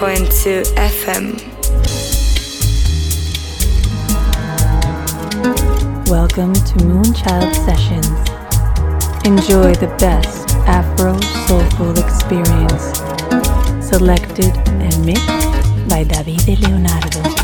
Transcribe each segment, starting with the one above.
Ibiza Radio 97.2 FM. Welcome to Moonchild Sessions. Enjoy the best Afro soulful experience. Selected and mixed by David Leonardo.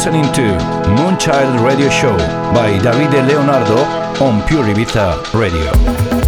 Listening to Moonchild Radio Show by Davide Leonardo on Pure Ibiza Radio.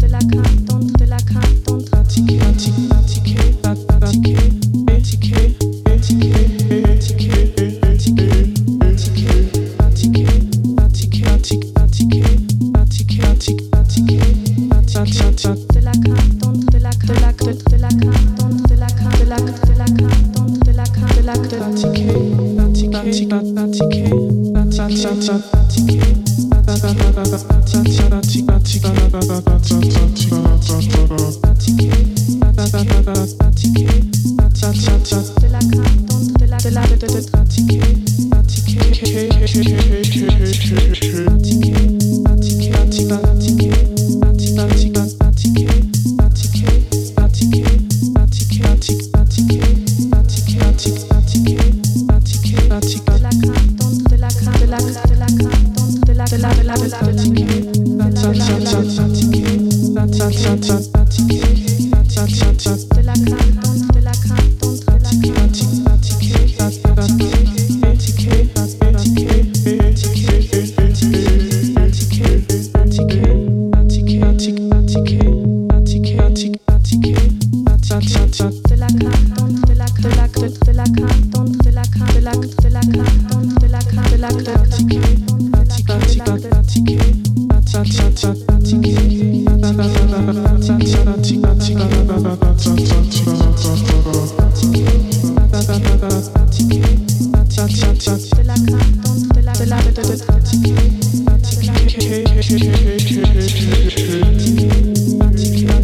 De la carte.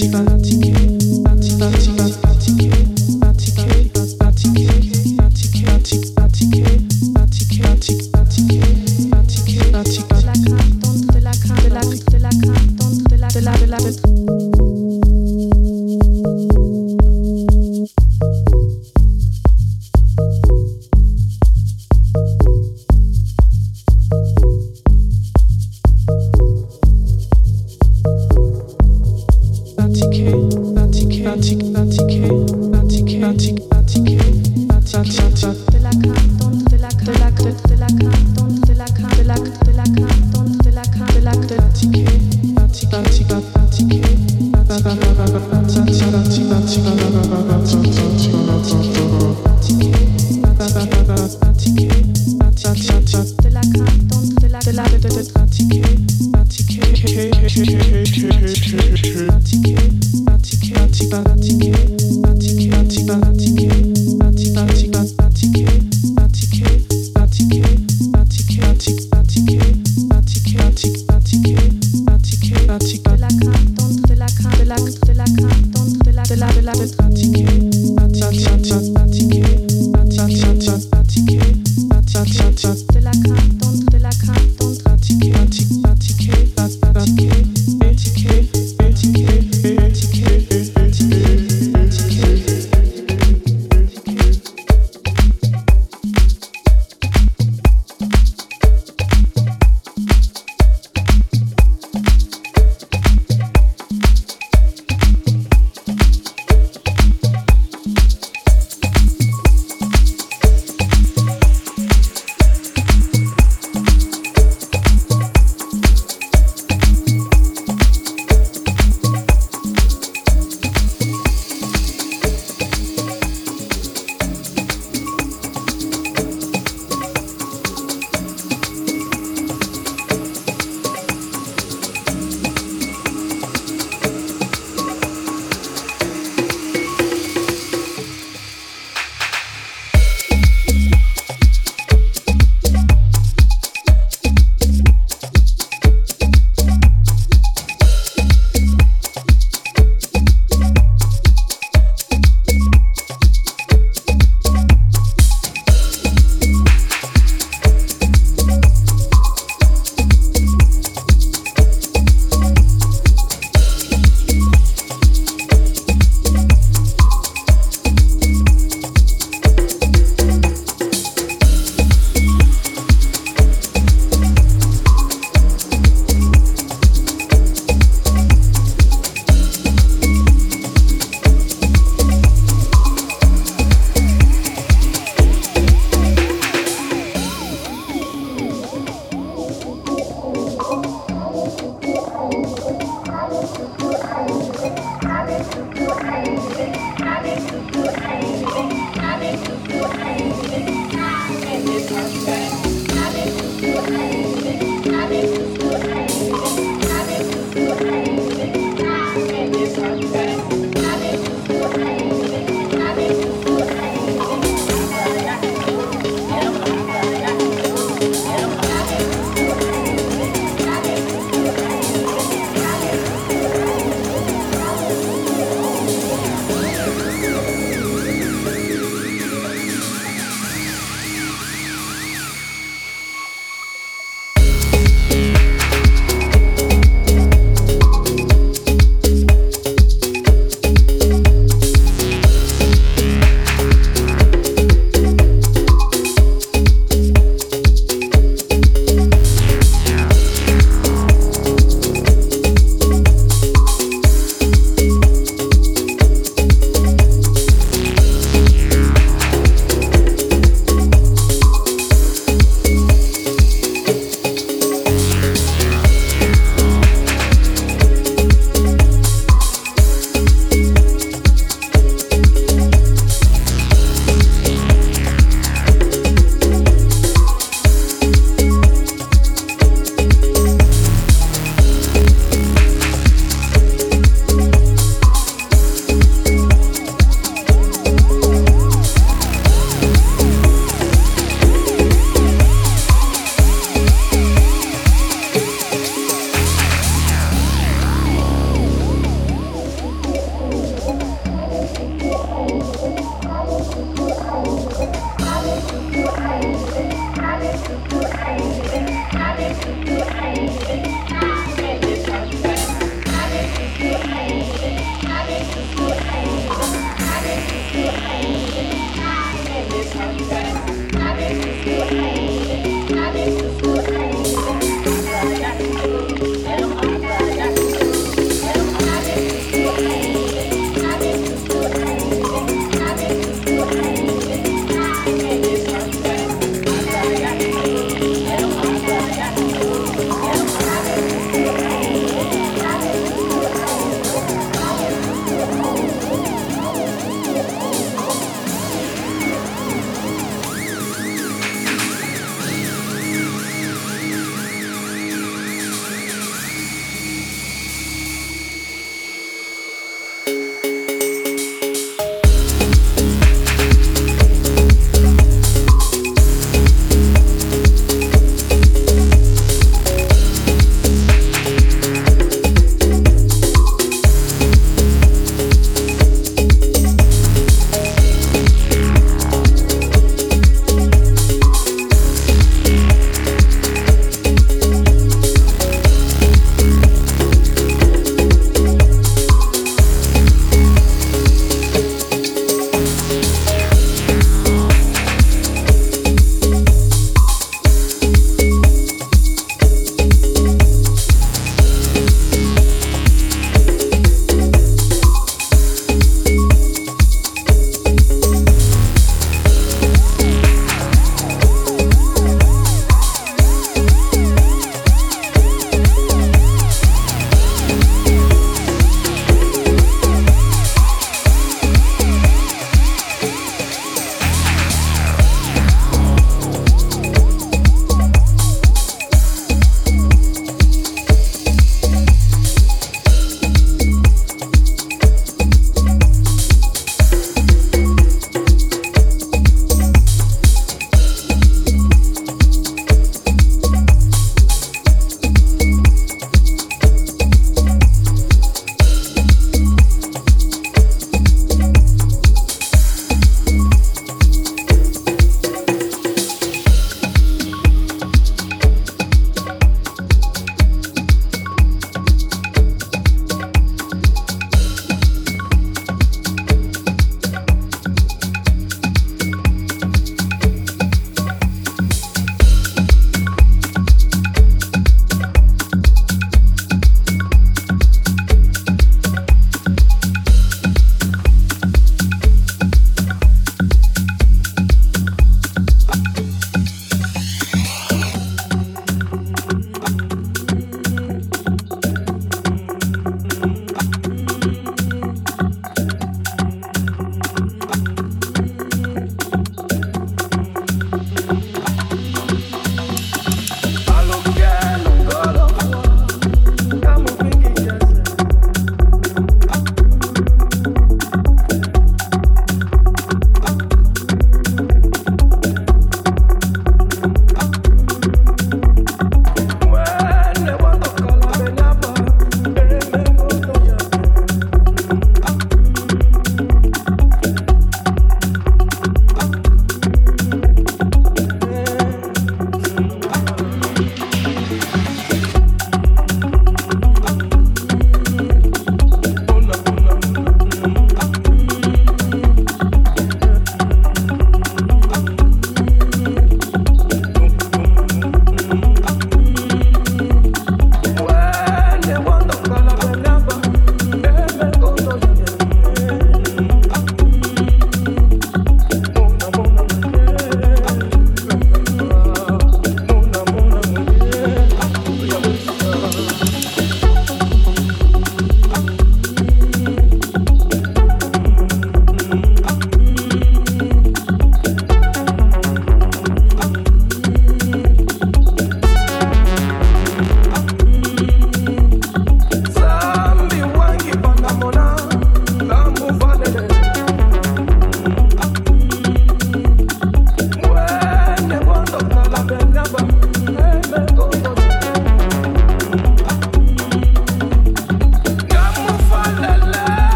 Argentina.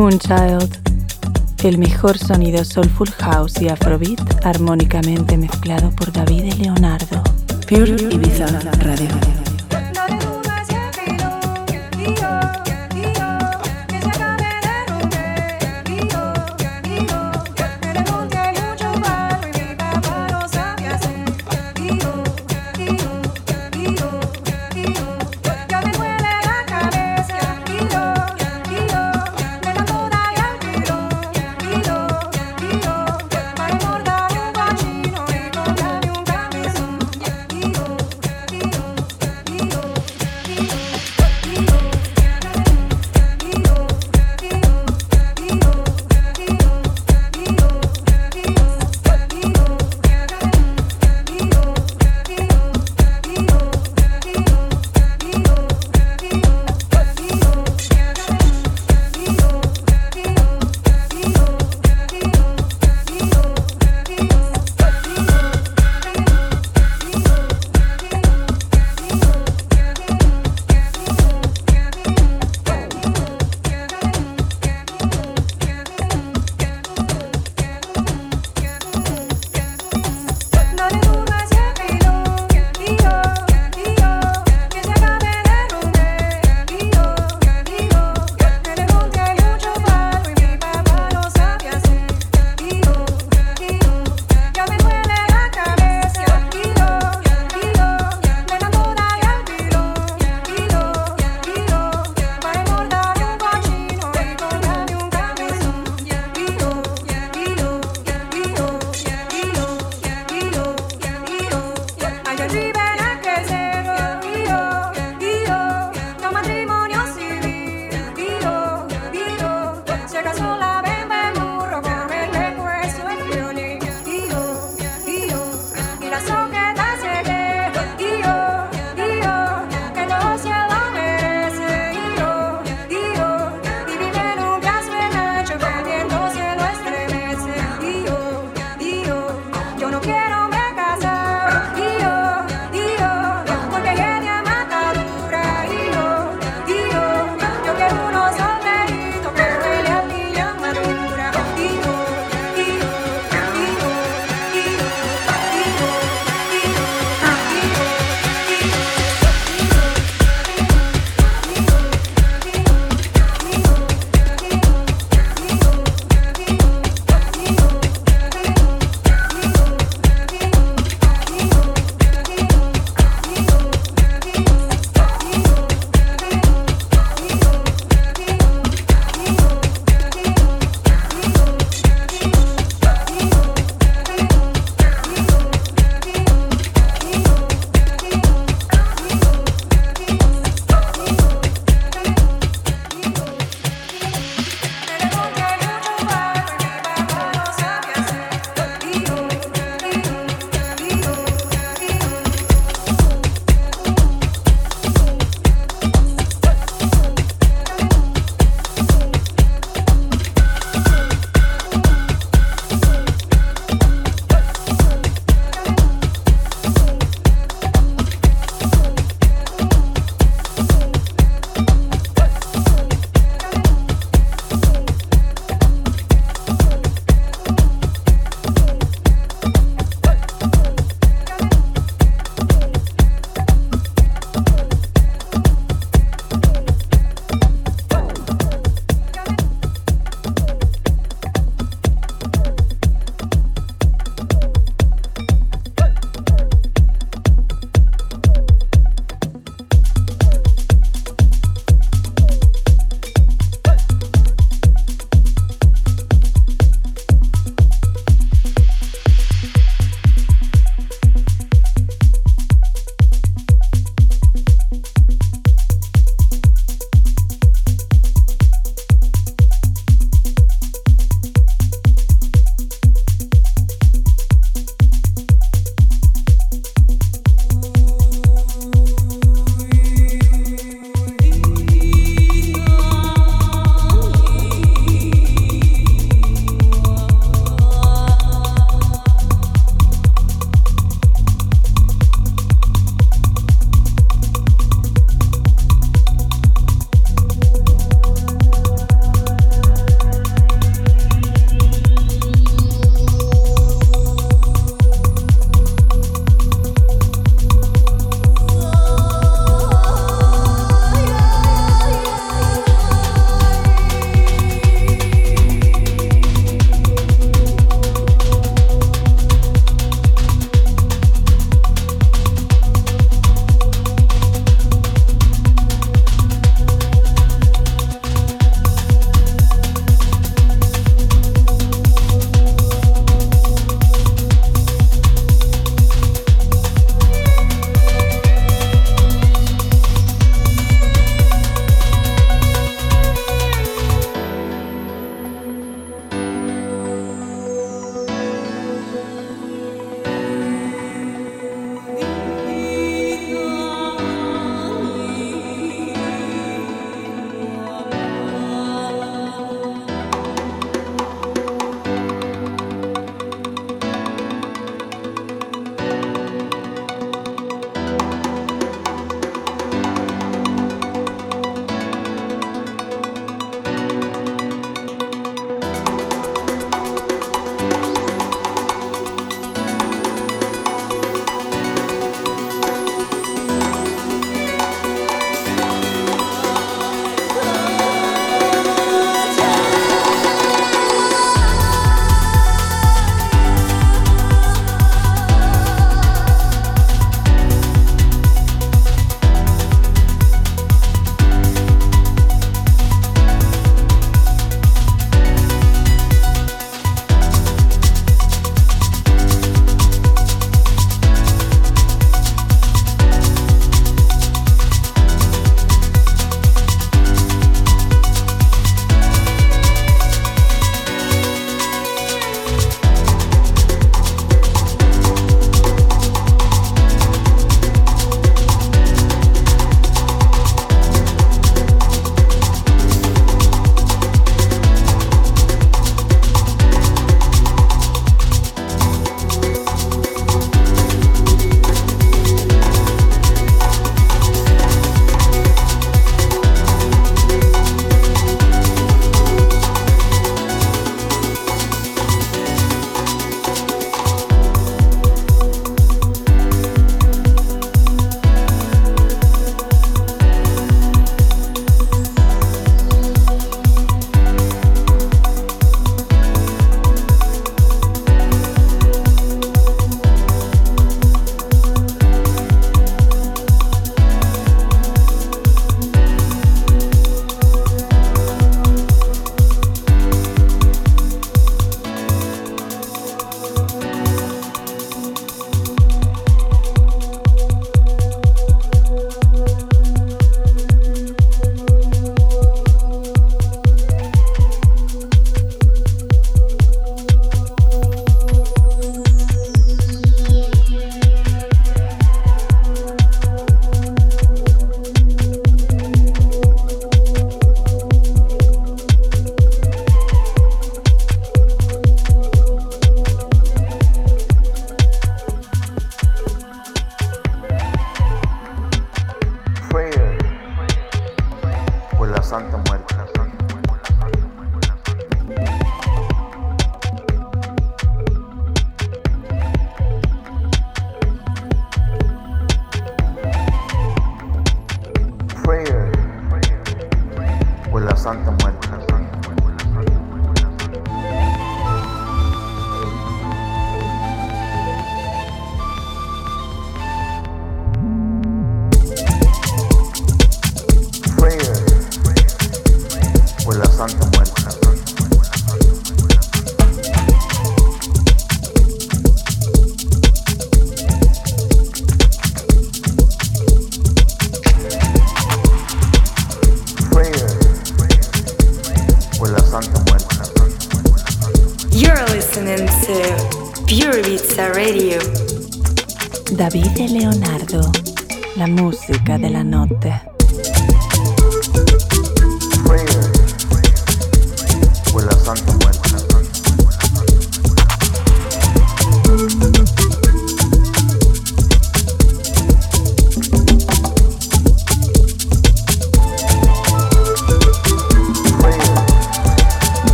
Moonchild. El mejor sonido soulful house y afrobeat armónicamente mezclado por David y Leonardo. Pure Ibiza Radio.